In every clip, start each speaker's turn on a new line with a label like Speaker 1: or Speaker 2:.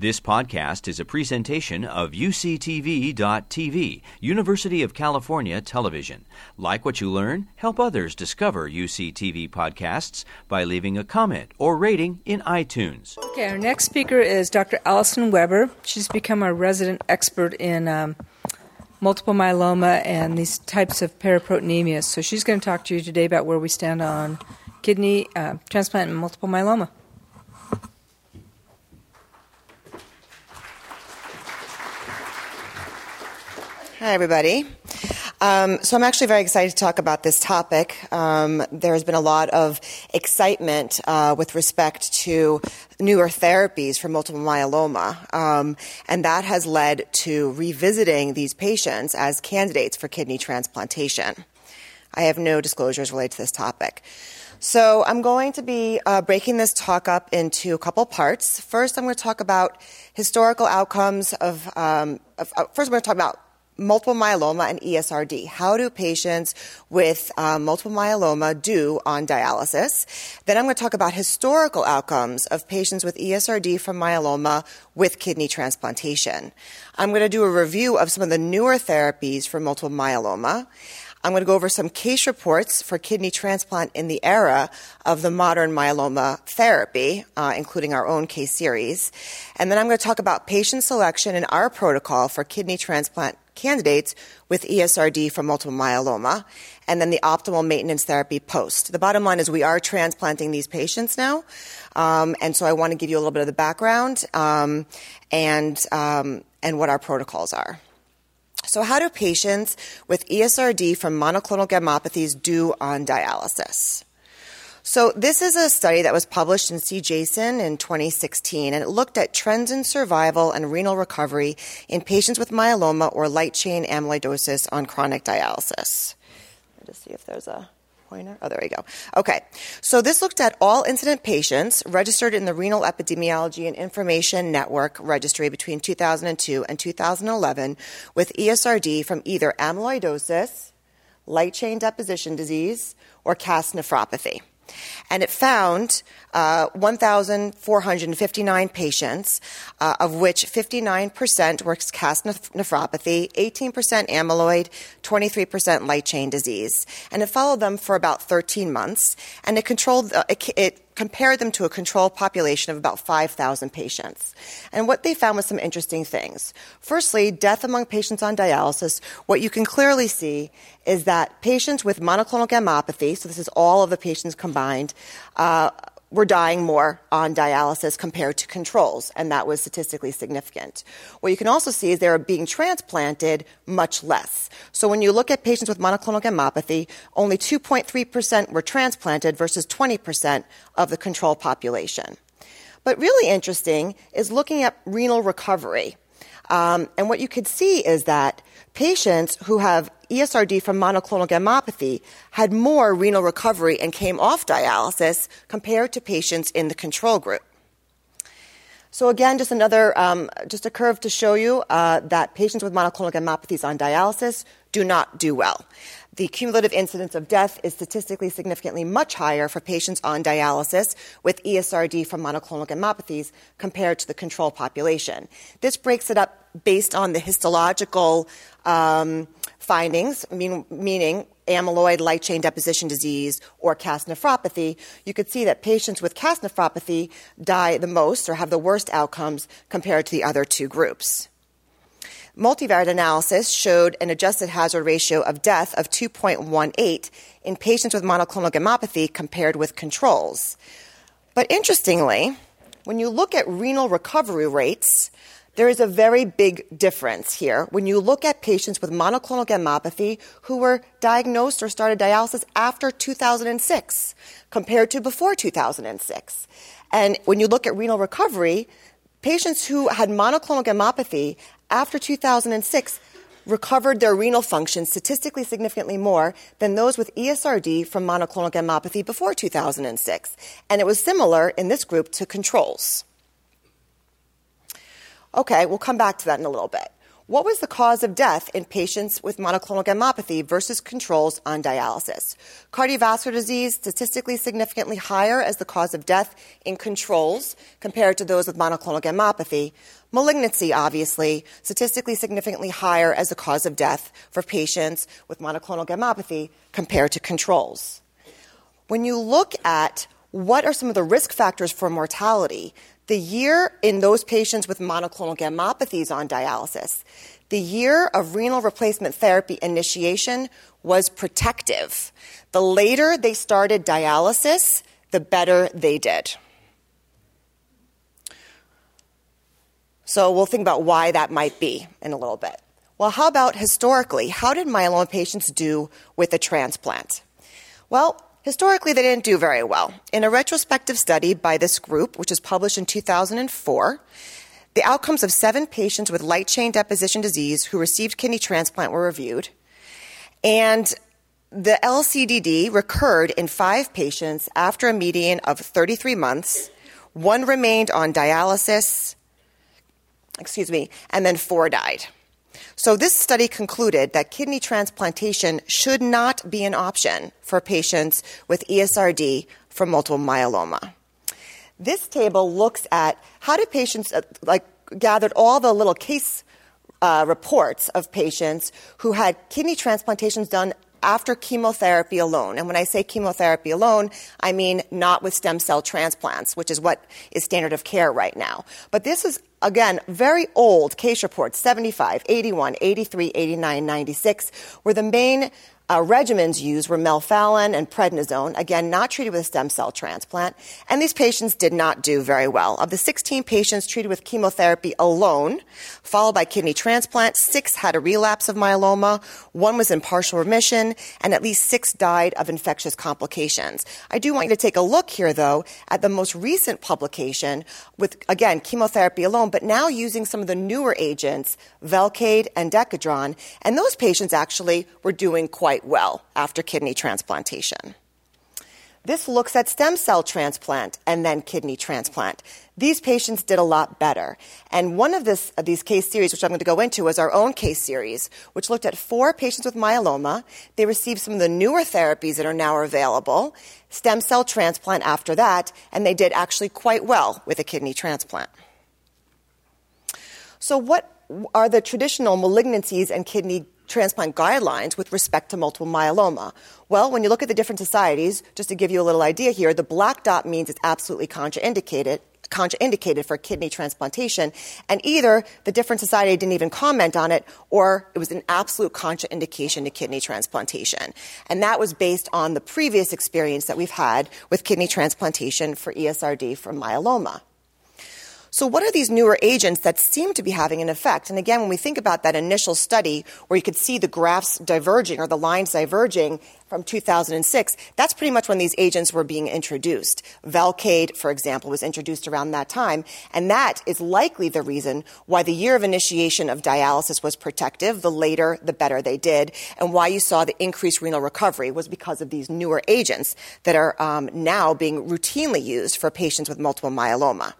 Speaker 1: This podcast is a presentation of UCTV.tv, University of California Television. Like what you learn, help others discover UCTV podcasts by leaving a comment or rating in iTunes.
Speaker 2: Okay, our next speaker is Dr. Allison Weber. She's become our resident expert in um, multiple myeloma and these types of paraproteinemia. So she's going to talk to you today about where we stand on kidney uh, transplant and multiple myeloma.
Speaker 3: Hi, everybody. Um, so I'm actually very excited to talk about this topic. Um, there has been a lot of excitement uh, with respect to newer therapies for multiple myeloma, um, and that has led to revisiting these patients as candidates for kidney transplantation. I have no disclosures related to this topic. So I'm going to be uh, breaking this talk up into a couple parts. First, I'm going to talk about historical outcomes of, um, of uh, first, I'm going to talk about multiple myeloma and ESRD. How do patients with um, multiple myeloma do on dialysis? Then I'm going to talk about historical outcomes of patients with ESRD from myeloma with kidney transplantation. I'm going to do a review of some of the newer therapies for multiple myeloma. I'm going to go over some case reports for kidney transplant in the era of the modern myeloma therapy, uh, including our own case series. And then I'm going to talk about patient selection in our protocol for kidney transplant candidates with ESRD for multiple myeloma, and then the optimal maintenance therapy post. The bottom line is we are transplanting these patients now, um, and so I want to give you a little bit of the background um, and um, and what our protocols are. So, how do patients with ESRD from monoclonal gammopathies do on dialysis? So, this is a study that was published in CJASN in 2016, and it looked at trends in survival and renal recovery in patients with myeloma or light chain amyloidosis on chronic dialysis. Let me just see if there's a pointer. Oh, there we go. Okay. So, this looked at all incident patients registered in the Renal Epidemiology and Information Network registry between 2002 and 2011 with ESRD from either amyloidosis, light chain deposition disease, or cast nephropathy and it found uh, 1,459 patients, uh, of which 59% were cast nephropathy, 18% amyloid, 23% light chain disease. And it followed them for about 13 months, and it controlled, uh, it, it compared them to a control population of about 5,000 patients. And what they found was some interesting things. Firstly, death among patients on dialysis, what you can clearly see is that patients with monoclonal gammopathy, so this is all of the patients combined, uh, were dying more on dialysis compared to controls, and that was statistically significant. What you can also see is they are being transplanted much less. So when you look at patients with monoclonal gammopathy, only 2.3% were transplanted versus 20% of the control population. But really interesting is looking at renal recovery. Um, and what you could see is that patients who have ESRD from monoclonal gammopathy had more renal recovery and came off dialysis compared to patients in the control group. So again, just another, um, just a curve to show you uh, that patients with monoclonal gammopathies on dialysis do not do well. The cumulative incidence of death is statistically significantly much higher for patients on dialysis with ESRD from monoclonal gammopathies compared to the control population. This breaks it up based on the histological um, findings, mean, meaning amyloid light chain deposition disease or cast nephropathy, you could see that patients with cast nephropathy die the most or have the worst outcomes compared to the other two groups. Multivariate analysis showed an adjusted hazard ratio of death of 2.18 in patients with monoclonal gammopathy compared with controls. But interestingly, when you look at renal recovery rates, there is a very big difference here when you look at patients with monoclonal gammopathy who were diagnosed or started dialysis after 2006 compared to before 2006. And when you look at renal recovery, patients who had monoclonal gammopathy after 2006 recovered their renal function statistically significantly more than those with ESRD from monoclonal gammopathy before 2006. And it was similar in this group to controls. Okay, we'll come back to that in a little bit. What was the cause of death in patients with monoclonal gammopathy versus controls on dialysis? Cardiovascular disease, statistically significantly higher as the cause of death in controls compared to those with monoclonal gammopathy. Malignancy, obviously, statistically significantly higher as the cause of death for patients with monoclonal gammopathy compared to controls. When you look at what are some of the risk factors for mortality, the year in those patients with monoclonal gammopathies on dialysis, the year of renal replacement therapy initiation was protective. The later they started dialysis, the better they did. So we'll think about why that might be in a little bit. Well, how about historically? How did myeloma patients do with a transplant? Well, Historically, they didn't do very well. In a retrospective study by this group, which was published in 2004, the outcomes of seven patients with light chain deposition disease who received kidney transplant were reviewed. And the LCDD recurred in five patients after a median of 33 months. One remained on dialysis, excuse me, and then four died. So, this study concluded that kidney transplantation should not be an option for patients with ESRD from multiple myeloma. This table looks at how did patients, uh, like, gathered all the little case uh, reports of patients who had kidney transplantations done after chemotherapy alone. And when I say chemotherapy alone, I mean not with stem cell transplants, which is what is standard of care right now. But this is, again, very old case reports 75, 81, 83, 89, 96, where the main uh, regimens used were melphalan and prednisone, again, not treated with a stem cell transplant, and these patients did not do very well. Of the 16 patients treated with chemotherapy alone, followed by kidney transplant, six had a relapse of myeloma, one was in partial remission, and at least six died of infectious complications. I do want you to take a look here, though, at the most recent publication with, again, chemotherapy alone, but now using some of the newer agents, Velcade and Decadron, and those patients actually were doing quite quite well after kidney transplantation. This looks at stem cell transplant and then kidney transplant. These patients did a lot better. And one of, this, of these case series, which I'm going to go into, was our own case series, which looked at four patients with myeloma. They received some of the newer therapies that are now available, stem cell transplant after that, and they did actually quite well with a kidney transplant. So, what are the traditional malignancies and kidney transplant guidelines with respect to multiple myeloma? Well, when you look at the different societies, just to give you a little idea here, the black dot means it's absolutely contraindicated contraindicated for kidney transplantation, and either the different society didn't even comment on it, or it was an absolute contraindication to kidney transplantation. And that was based on the previous experience that we've had with kidney transplantation for ESRD from myeloma. So, what are these newer agents that seem to be having an effect? And again, when we think about that initial study where you could see the graphs diverging or the lines diverging from 2006, that's pretty much when these agents were being introduced. Velcade, for example, was introduced around that time, and that is likely the reason why the year of initiation of dialysis was protective. The later, the better they did, and why you saw the increased renal recovery was because of these newer agents that are um, now being routinely used for patients with multiple myeloma.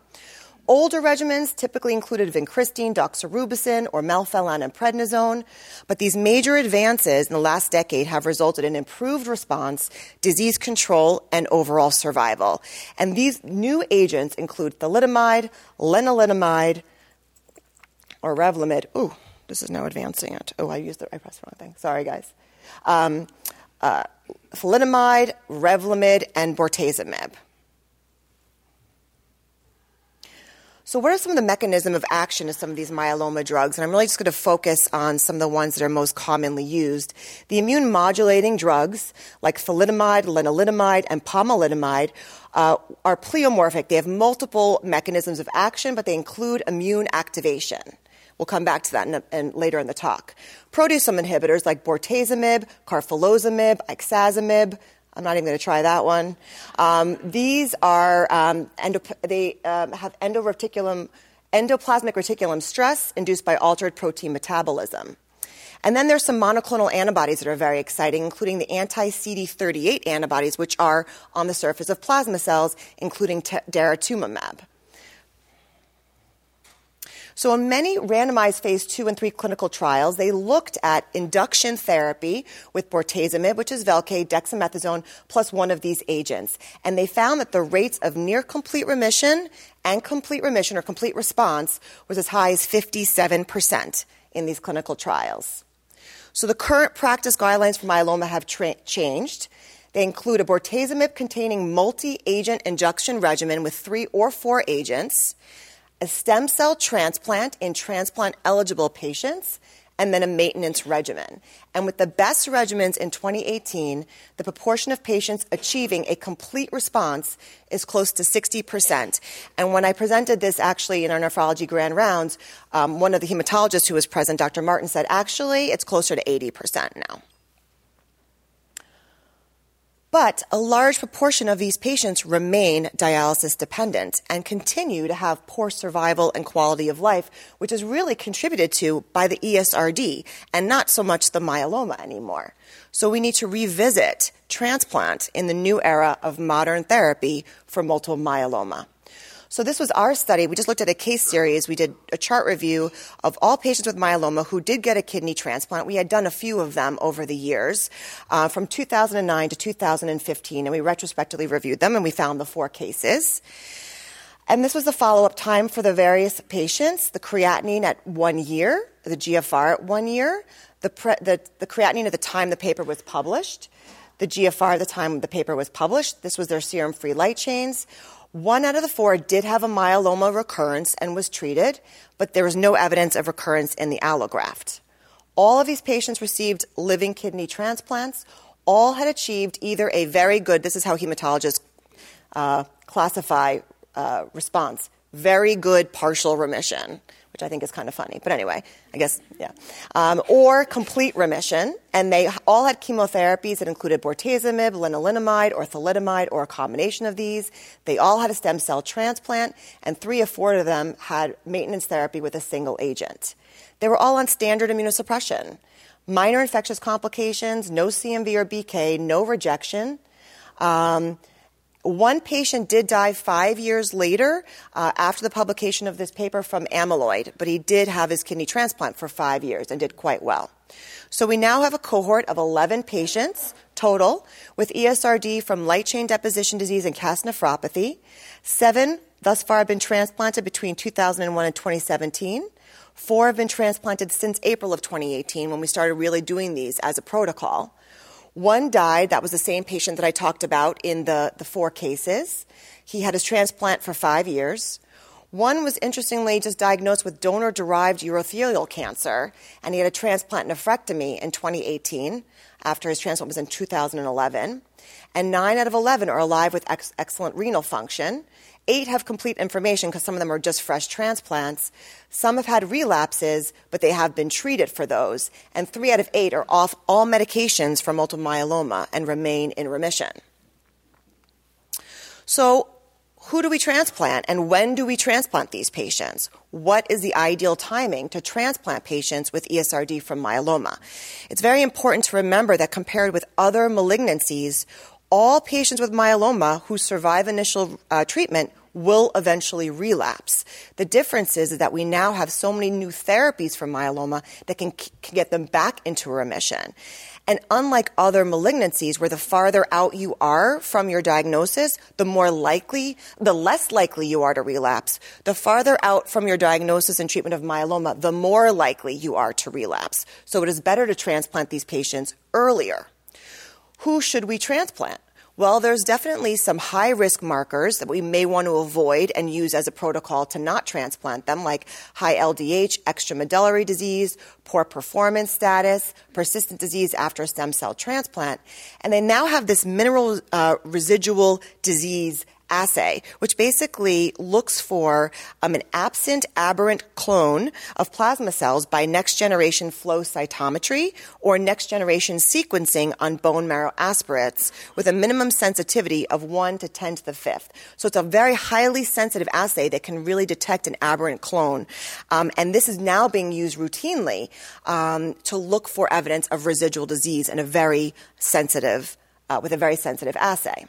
Speaker 3: Older regimens typically included vincristine, doxorubicin, or melphalan and prednisone, but these major advances in the last decade have resulted in improved response, disease control, and overall survival. And these new agents include thalidomide, lenalidomide, or Revlimid. Ooh, this is now advancing it. Oh, I used the, I pressed the wrong thing. Sorry, guys. Um, uh, thalidomide, Revlimid, and bortezomib. So, what are some of the mechanism of action of some of these myeloma drugs? And I'm really just going to focus on some of the ones that are most commonly used. The immune modulating drugs like thalidomide, lenalidomide, and pomalidomide uh, are pleomorphic. They have multiple mechanisms of action, but they include immune activation. We'll come back to that in, in later in the talk. Proteasome inhibitors like bortezomib, carfilzomib, ixazomib, I'm not even going to try that one. Um, these are um, they um, have endoplasmic reticulum stress induced by altered protein metabolism. And then there's some monoclonal antibodies that are very exciting, including the anti-CD38 antibodies, which are on the surface of plasma cells, including t- daratumumab. So, in many randomized phase two and three clinical trials, they looked at induction therapy with bortezomib, which is Velcade, dexamethasone, plus one of these agents. And they found that the rates of near complete remission and complete remission or complete response was as high as 57% in these clinical trials. So, the current practice guidelines for myeloma have tra- changed. They include a bortezomib containing multi agent induction regimen with three or four agents, a stem cell transplant in transplant eligible patients, and then a maintenance regimen. And with the best regimens in 2018, the proportion of patients achieving a complete response is close to 60%. And when I presented this actually in our nephrology grand rounds, um, one of the hematologists who was present, Dr. Martin, said actually it's closer to 80% now. But a large proportion of these patients remain dialysis dependent and continue to have poor survival and quality of life, which is really contributed to by the ESRD and not so much the myeloma anymore. So we need to revisit transplant in the new era of modern therapy for multiple myeloma. So this was our study. We just looked at a case series. We did a chart review of all patients with myeloma who did get a kidney transplant. We had done a few of them over the years, uh, from 2009 to 2015, and we retrospectively reviewed them, and we found the four cases. And this was the follow up time for the various patients the creatinine at one year, the GFR at one year, the, pre- the, the creatinine at the time the paper was published, the GFR at the time the paper was published. This was their serum free light chains one out of the four did have a myeloma recurrence and was treated, but there was no evidence of recurrence in the allograft. All of these patients received living kidney transplants. All had achieved either a very good, this is how hematologists uh, classify uh, response, very good partial remission, which I think is kind of funny. But anyway, I guess, yeah. Um, or complete remission. And they all had chemotherapies that included bortezomib, lenalidomide, or thalidomide, or a combination of these. They all had a stem cell transplant, and three or four of them had maintenance therapy with a single agent. They were all on standard immunosuppression. Minor infectious complications, no CMV or BK, no rejection. Um, one patient did die five years later uh, after the publication of this paper from amyloid, but he did have his kidney transplant for five years and did quite well. So we now have a cohort of 11 patients total with ESRD from light chain deposition disease and cast nephropathy. Seven thus far have been transplanted between 2001 and 2017. Four have been transplanted since April of 2018 when we started really doing these as a protocol. One died. That was the same patient that I talked about in the, the four cases. He had his transplant for five years. One was interestingly just diagnosed with donor derived urothelial cancer, and he had a transplant nephrectomy in 2018 after his transplant was in 2011. And nine out of 11 are alive with ex- excellent renal function. Eight have complete information because some of them are just fresh transplants. Some have had relapses, but they have been treated for those. And three out of eight are off all medications for multiple myeloma and remain in remission. So, who do we transplant and when do we transplant these patients? What is the ideal timing to transplant patients with ESRD from myeloma? It's very important to remember that compared with other malignancies, all patients with myeloma who survive initial uh, treatment will eventually relapse. The difference is that we now have so many new therapies for myeloma that can, can get them back into remission. And unlike other malignancies where the farther out you are from your diagnosis, the more likely, the less likely you are to relapse. The farther out from your diagnosis and treatment of myeloma, the more likely you are to relapse. So it is better to transplant these patients earlier. Who should we transplant? Well, there's definitely some high risk markers that we may want to avoid and use as a protocol to not transplant them, like high LDH, extramedullary disease, poor performance status, persistent disease after stem cell transplant. And they now have this minimal uh, residual disease assay, which basically looks for um, an absent aberrant clone of plasma cells by next generation flow cytometry or next generation sequencing on bone marrow aspirates with a minimum sensitivity of 1 to 10 to the fifth. So it's a very highly sensitive assay that can really detect an aberrant clone. Um, and this is now being used routinely um, to look for evidence of residual disease in a very sensitive, uh, with a very sensitive assay.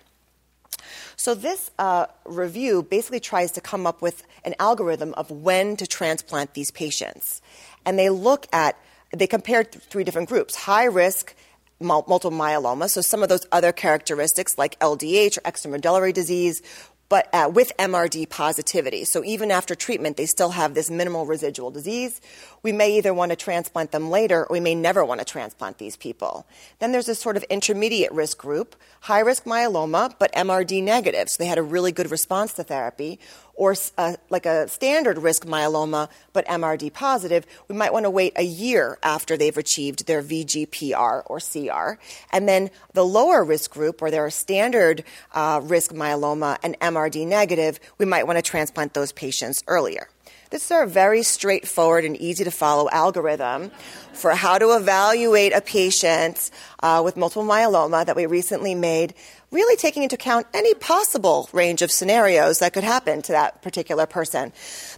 Speaker 3: So, this uh, review basically tries to come up with an algorithm of when to transplant these patients. And they look at, they compared three different groups high risk, multiple myeloma, so some of those other characteristics like LDH or extramedullary disease, but uh, with MRD positivity. So even after treatment, they still have this minimal residual disease. We may either want to transplant them later or we may never want to transplant these people. Then there's this sort of intermediate risk group, high risk myeloma, but MRD negative. So they had a really good response to therapy or uh, like a standard risk myeloma but MRD positive, we might want to wait a year after they've achieved their VGPR or CR. And then the lower risk group, where they're standard uh, risk myeloma and MRD negative, we might want to transplant those patients earlier. This is a very straightforward and easy to follow algorithm for how to evaluate a patient uh, with multiple myeloma that we recently made, really taking into account any possible range of scenarios that could happen to that particular person.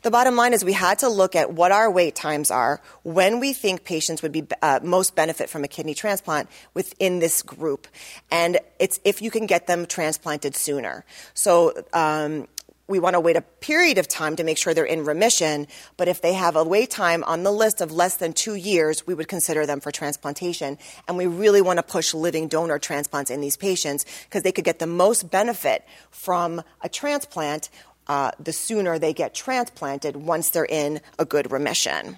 Speaker 3: The bottom line is we had to look at what our wait times are, when we think patients would be uh, most benefit from a kidney transplant within this group, and it's if you can get them transplanted sooner. So um, we want to wait a period of time to make sure they're in remission. But if they have a wait time on the list of less than two years, we would consider them for transplantation. And we really want to push living donor transplants in these patients because they could get the most benefit from a transplant uh, the sooner they get transplanted once they're in a good remission.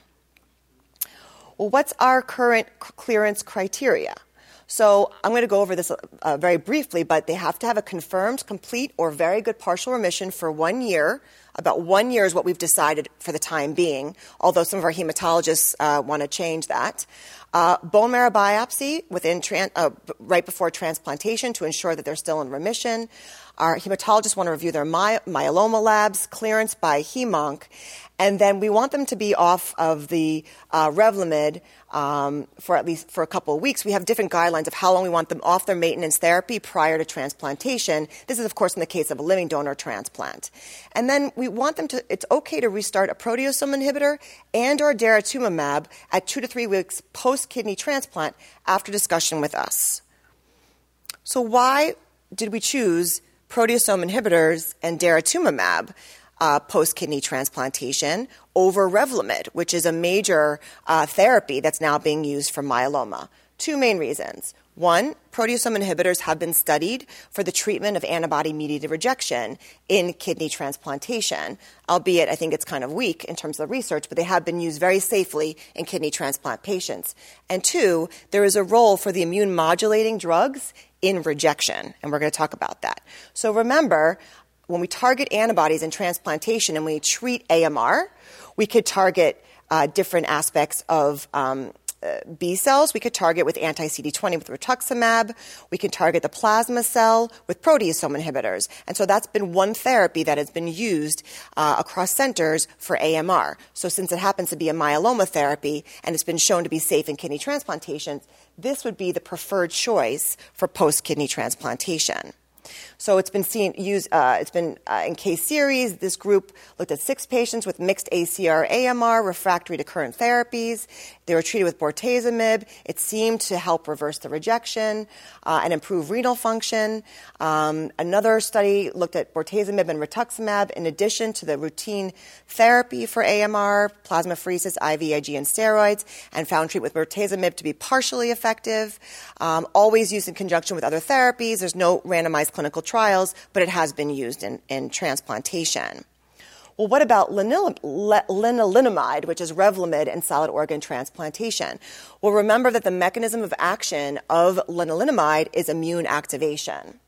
Speaker 3: Well, what's our current clearance criteria? So I'm going to go over this uh, very briefly, but they have to have a confirmed, complete, or very good partial remission for one year. About one year is what we've decided for the time being, although some of our hematologists uh, want to change that. Uh, bone marrow biopsy within tran- uh, right before transplantation to ensure that they're still in remission. Our hematologists want to review their my- myeloma labs, clearance by hemonc, and then we want them to be off of the uh, Revlimid um, for at least for a couple of weeks. We have different guidelines of how long we want them off their maintenance therapy prior to transplantation. This is, of course, in the case of a living donor transplant. And then we want them to. It's okay to restart a proteasome inhibitor and or daratumumab at two to three weeks post kidney transplant after discussion with us. So why did we choose proteasome inhibitors and daratumumab? uh, post kidney transplantation over Revlimid, which is a major uh, therapy that's now being used for myeloma. Two main reasons. One, proteasome inhibitors have been studied for the treatment of antibody mediated rejection in kidney transplantation, albeit I think it's kind of weak in terms of the research, but they have been used very safely in kidney transplant patients. And two, there is a role for the immune modulating drugs in rejection, and we're going to talk about that. So remember, when we target antibodies in transplantation and we treat AMR, we could target uh, different aspects of um, B cells. We could target with anti CD20 with rituximab. We can target the plasma cell with proteasome inhibitors. And so that's been one therapy that has been used uh, across centers for AMR. So since it happens to be a myeloma therapy and it's been shown to be safe in kidney transplantations, this would be the preferred choice for post kidney transplantation. So it's been seen used. Uh, it's been uh, in case series. This group looked at six patients with mixed ACR AMR refractory to current therapies. They were treated with bortezomib. It seemed to help reverse the rejection uh, and improve renal function. Um, another study looked at bortezomib and rituximab in addition to the routine therapy for AMR, plasmapheresis, IVIG, and steroids, and found treatment with bortezomib to be partially effective. Um, always used in conjunction with other therapies. There's no randomized clinical trials, but it has been used in, in transplantation. Well, what about lenalidomide, which is Revlimid in solid organ transplantation? Well, remember that the mechanism of action of lenalidomide is immune activation.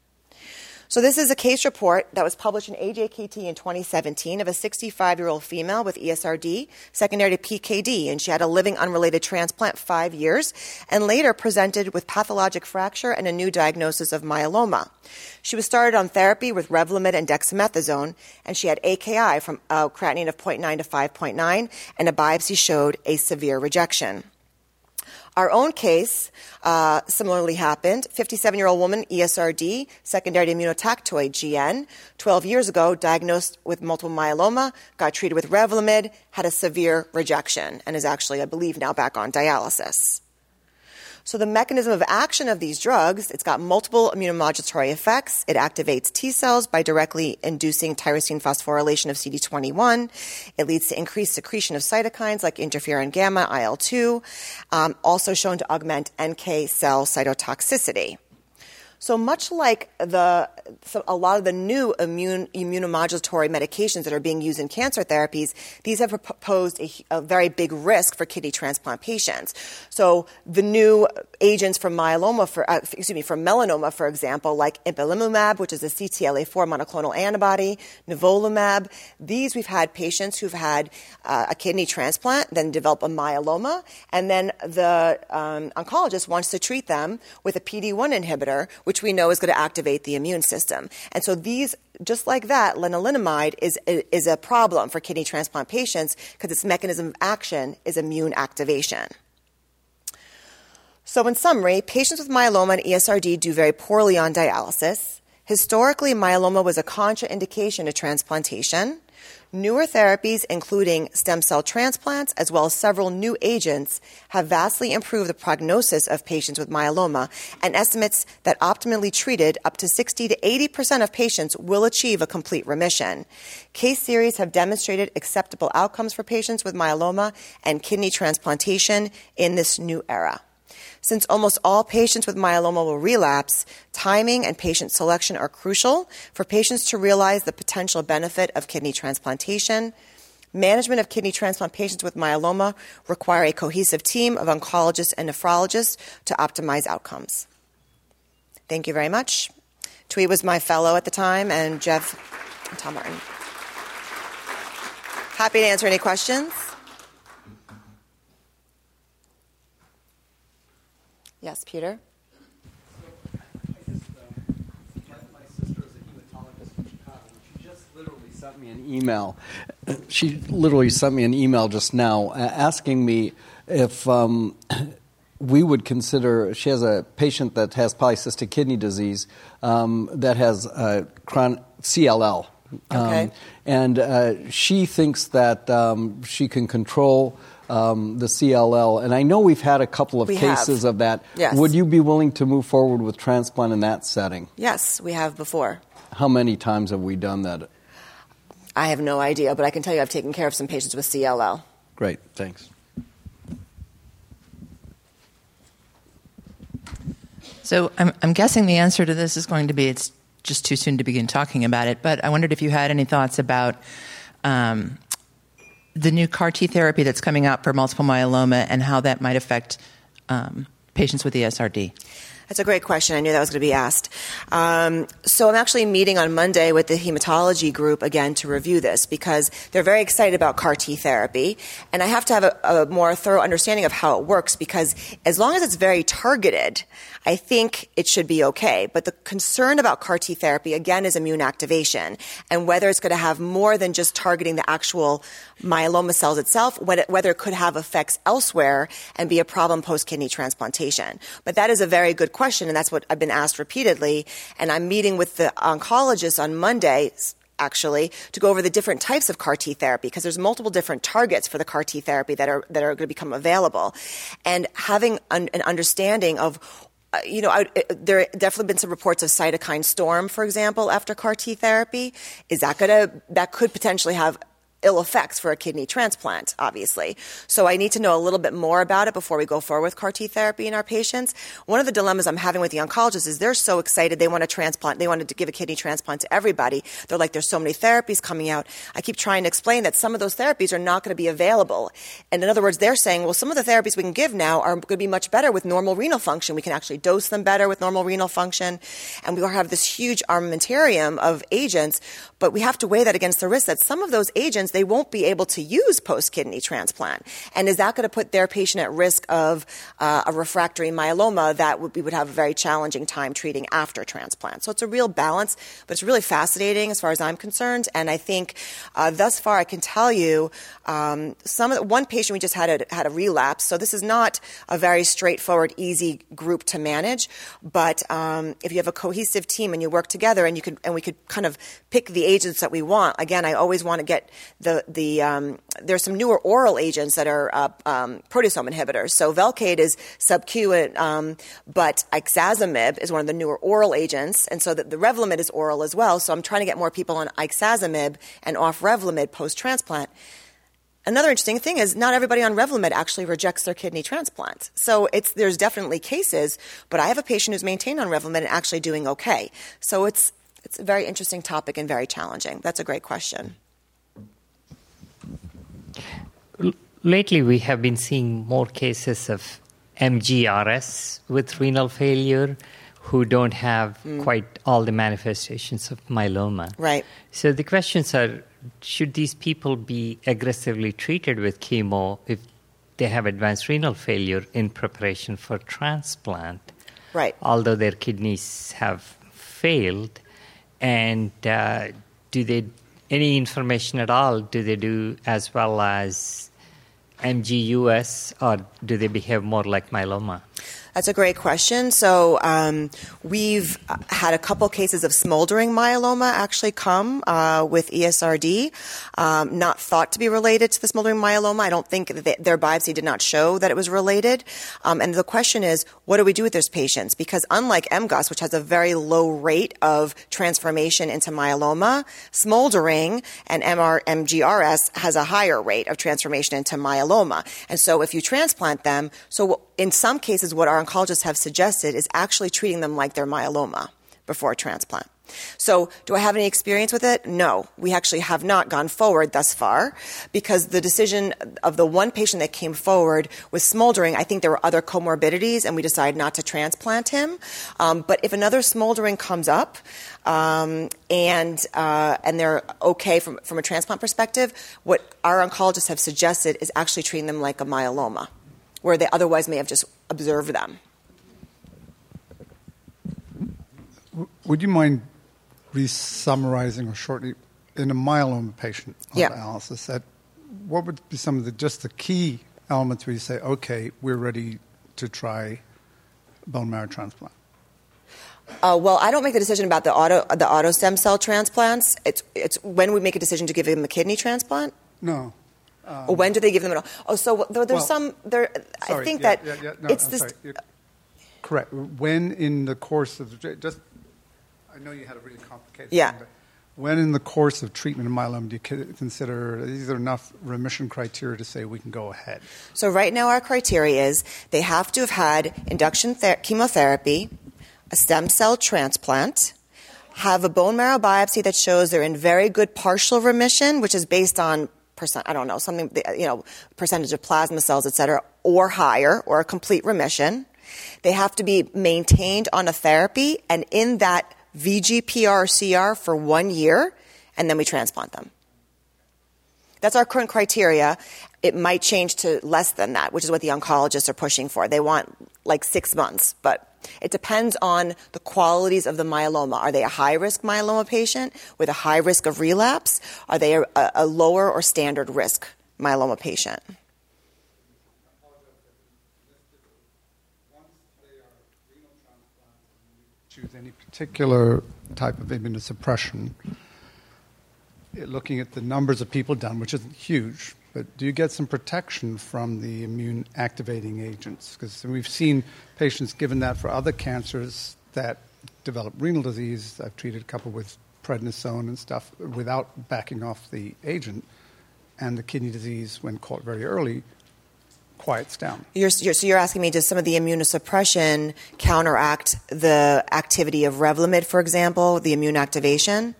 Speaker 3: So this is a case report that was published in AJKT in 2017 of a 65 year old female with ESRD, secondary to PKD, and she had a living unrelated transplant five years, and later presented with pathologic fracture and a new diagnosis of myeloma. She was started on therapy with Revlimid and dexamethasone, and she had AKI from a creatinine of 0.9 to 5.9, and a biopsy showed a severe rejection. Our own case uh, similarly happened. 57 year old woman, ESRD, secondary to immunotactoid GN, 12 years ago, diagnosed with multiple myeloma, got treated with Revlimid, had a severe rejection, and is actually, I believe, now back on dialysis. So the mechanism of action of these drugs, it's got multiple immunomodulatory effects. It activates T cells by directly inducing tyrosine phosphorylation of CD21. It leads to increased secretion of cytokines like interferon gamma, IL-2, um, also shown to augment NK cell cytotoxicity. So much like the so a lot of the new immune immunomodulatory medications that are being used in cancer therapies, these have posed a, a, very big risk for kidney transplant patients. So the new agents for myeloma, for uh, excuse me, for melanoma, for example, like ipilimumab, which is a CTLA-4 monoclonal antibody, nivolumab. These we've had patients who've had uh, a kidney transplant, then develop a myeloma, and then the um, oncologist wants to treat them with a PD-1 inhibitor, which we know is going to activate the immune system. And so these, just like that, lenalidomide is, is a problem for kidney transplant patients because its mechanism of action is immune activation. So, in summary, patients with myeloma and ESRD do very poorly on dialysis. Historically, myeloma was a contraindication to transplantation. Newer therapies, including stem cell transplants, as well as several new agents, have vastly improved the prognosis of patients with myeloma, and estimates that optimally treated, up to 60 to 80 percent of patients will achieve a complete remission. Case series have demonstrated acceptable outcomes for patients with myeloma and kidney transplantation in this new era. Since almost all patients with myeloma will relapse, timing and patient selection are crucial for patients to realize the potential benefit of kidney transplantation. Management of kidney transplant patients with myeloma require a cohesive team of oncologists and nephrologists to optimize outcomes. Thank you very much. Twee was my fellow at the time, and Jeff and Tom Martin. Happy to answer any questions. Yes, Peter?
Speaker 4: sent me an email. She literally sent me an email just now asking me if um, we would consider. She has a patient that has polycystic kidney disease um, that has uh, chronic CLL.
Speaker 3: Um, okay.
Speaker 4: And uh, she thinks that um, she can control um, the CLL, and I know we've had a couple of
Speaker 3: we
Speaker 4: cases
Speaker 3: have.
Speaker 4: of that.
Speaker 3: Yes.
Speaker 4: Would you be willing to move forward with transplant in that setting?
Speaker 3: Yes, we have before.
Speaker 4: How many times have we done that?
Speaker 3: I have no idea, but I can tell you I've taken care of some patients with CLL.
Speaker 4: Great, thanks.
Speaker 5: So I'm, I'm guessing the answer to this is going to be it's just too soon to begin talking about it, but I wondered if you had any thoughts about um, the new CAR T therapy that's coming out for multiple myeloma and how that might affect um, patients with ESRD?
Speaker 3: That's a great question. I knew that was going to be asked. Um, so I'm actually meeting on Monday with the hematology group again to review this because they're very excited about CAR T therapy, and I have to have a, a more thorough understanding of how it works because as long as it's very targeted, I think it should be okay. But the concern about CAR T therapy, again, is immune activation and whether it's going to have more than just targeting the actual myeloma cells itself, whether it could have effects elsewhere and be a problem post kidney transplantation. But that is a very good question, and that's what I've been asked repeatedly. And I'm meeting with the oncologist on Monday actually to go over the different types of CAR T therapy because there's multiple different targets for the CAR T therapy that are that are going to become available, and having an, an understanding of Uh, you know, I, uh, there have definitely been some reports of cytokine storm, for example, after CAR T therapy. Is that to, that could potentially have ill effects for a kidney transplant, obviously. So I need to know a little bit more about it before we go forward with CAR T therapy in our patients. One of the dilemmas I'm having with the oncologists is they're so excited they want to transplant, they wanted to give a kidney transplant to everybody. They're like, there's so many therapies coming out. I keep trying to explain that some of those therapies are not going to be available. And in other words, they're saying, well, some of the therapies we can give now are going to be much better with normal renal function. We can actually dose them better with normal renal function. And we have this huge armamentarium of agents, but we have to weigh that against the risk that some of those agents they won't be able to use post kidney transplant. And is that going to put their patient at risk of uh, a refractory myeloma that we would have a very challenging time treating after transplant? So it's a real balance, but it's really fascinating as far as I'm concerned. And I think uh, thus far I can tell you um, some the, one patient we just had a, had a relapse. So this is not a very straightforward, easy group to manage. But um, if you have a cohesive team and you work together and you could and we could kind of pick the agents that we want. Again, I always want to get the the um, there's some newer oral agents that are uh, um, proteasome inhibitors. So Velcade is sub-Q, um, but ixazomib is one of the newer oral agents, and so the, the Revlimid is oral as well. So I'm trying to get more people on ixazomib and off Revlimid post transplant. Another interesting thing is not everybody on Revlimid actually rejects their kidney transplant. So it's, there's definitely cases, but I have a patient who's maintained on Revlimid and actually doing okay. So it's, it's a very interesting topic and very challenging. That's a great question.
Speaker 6: Lately, we have been seeing more cases of MGRS with renal failure who don't have mm. quite all the manifestations of myeloma.
Speaker 3: Right.
Speaker 6: So the questions are should these people be aggressively treated with chemo if they have advanced renal failure in preparation for transplant?
Speaker 3: Right.
Speaker 6: Although their kidneys have failed, and uh, do they any information at all? Do they do as well as MGUS, or do they behave more like myeloma?
Speaker 3: That's a great question. So um, we've had a couple cases of smoldering myeloma actually come uh, with ESRD, um, not thought to be related to the smoldering myeloma. I don't think they, their biopsy did not show that it was related. Um, and the question is, what do we do with those patients? Because unlike MGUS, which has a very low rate of transformation into myeloma, smoldering and MR, MGRS has a higher rate of transformation into myeloma. And so if you transplant them, so in some cases, what our oncologists have suggested is actually treating them like their myeloma before a transplant. So, do I have any experience with it? No. We actually have not gone forward thus far because the decision of the one patient that came forward was smoldering. I think there were other comorbidities and we decided not to transplant him. Um, but if another smoldering comes up, um, and uh, and they're okay from from a transplant perspective, what our oncologists have suggested is actually treating them like a myeloma where they otherwise may have just observed them.
Speaker 7: Would you mind re-summarizing or shortly in a myeloma patient
Speaker 3: yeah.
Speaker 7: analysis that what would be some of the just the key elements where you say, okay, we're ready to try bone marrow transplant?
Speaker 3: Uh, well, I don't make the decision about the auto the auto stem cell transplants. It's it's when we make a decision to give him a kidney transplant.
Speaker 7: No,
Speaker 3: um, or when do they give them it? Oh, so there's well, some. There,
Speaker 7: sorry,
Speaker 3: I think
Speaker 7: yeah,
Speaker 3: that
Speaker 7: yeah, yeah, no,
Speaker 3: it's
Speaker 7: I'm
Speaker 3: this.
Speaker 7: Correct. When in the course of just, I know you had a really complicated.
Speaker 3: Yeah.
Speaker 7: Thing, when in the course of treatment of myeloma do you consider these are enough remission criteria to say we can go ahead?
Speaker 3: So right now our criteria is they have to have had induction ther- chemotherapy, a stem cell transplant, have a bone marrow biopsy that shows they're in very good partial remission, which is based on percent, I don't know, something, you know, percentage of plasma cells, et cetera, or higher, or a complete remission. They have to be maintained on a therapy and in that VGPR CR for one year, and then we transplant them. That's our current criteria. It might change to less than that, which is what the oncologists are pushing for. They want like six months, but it depends on the qualities of the myeloma. Are they a high risk myeloma patient with a high risk of relapse? Are they a, a lower or standard risk myeloma patient?
Speaker 7: Choose any particular type of immunosuppression, looking at the numbers of people done, which isn't huge, but do you get some protection from the immune activating agents? Because we've seen patients given that for other cancers that develop renal disease. I've treated a couple with prednisone and stuff without backing off the agent, and the kidney disease, when caught very early, quiets down.
Speaker 3: You're, you're, so you're asking me, does some of the immunosuppression counteract the activity of Revlimid, for example, the immune activation?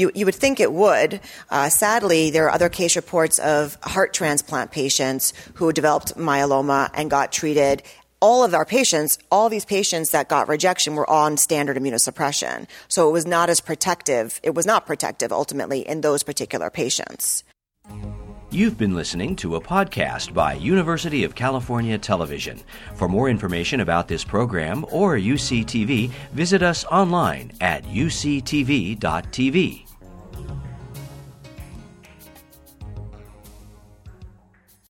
Speaker 3: You, you would think it would. Uh, sadly, there are other case reports of heart transplant patients who developed myeloma and got treated. All of our patients, all these patients that got rejection were on standard immunosuppression. So it was not as protective. It was not protective ultimately in those particular patients.
Speaker 1: You've been listening to a podcast by University of California Television. For more information about this program or UCTV, visit us online at uctv.tv.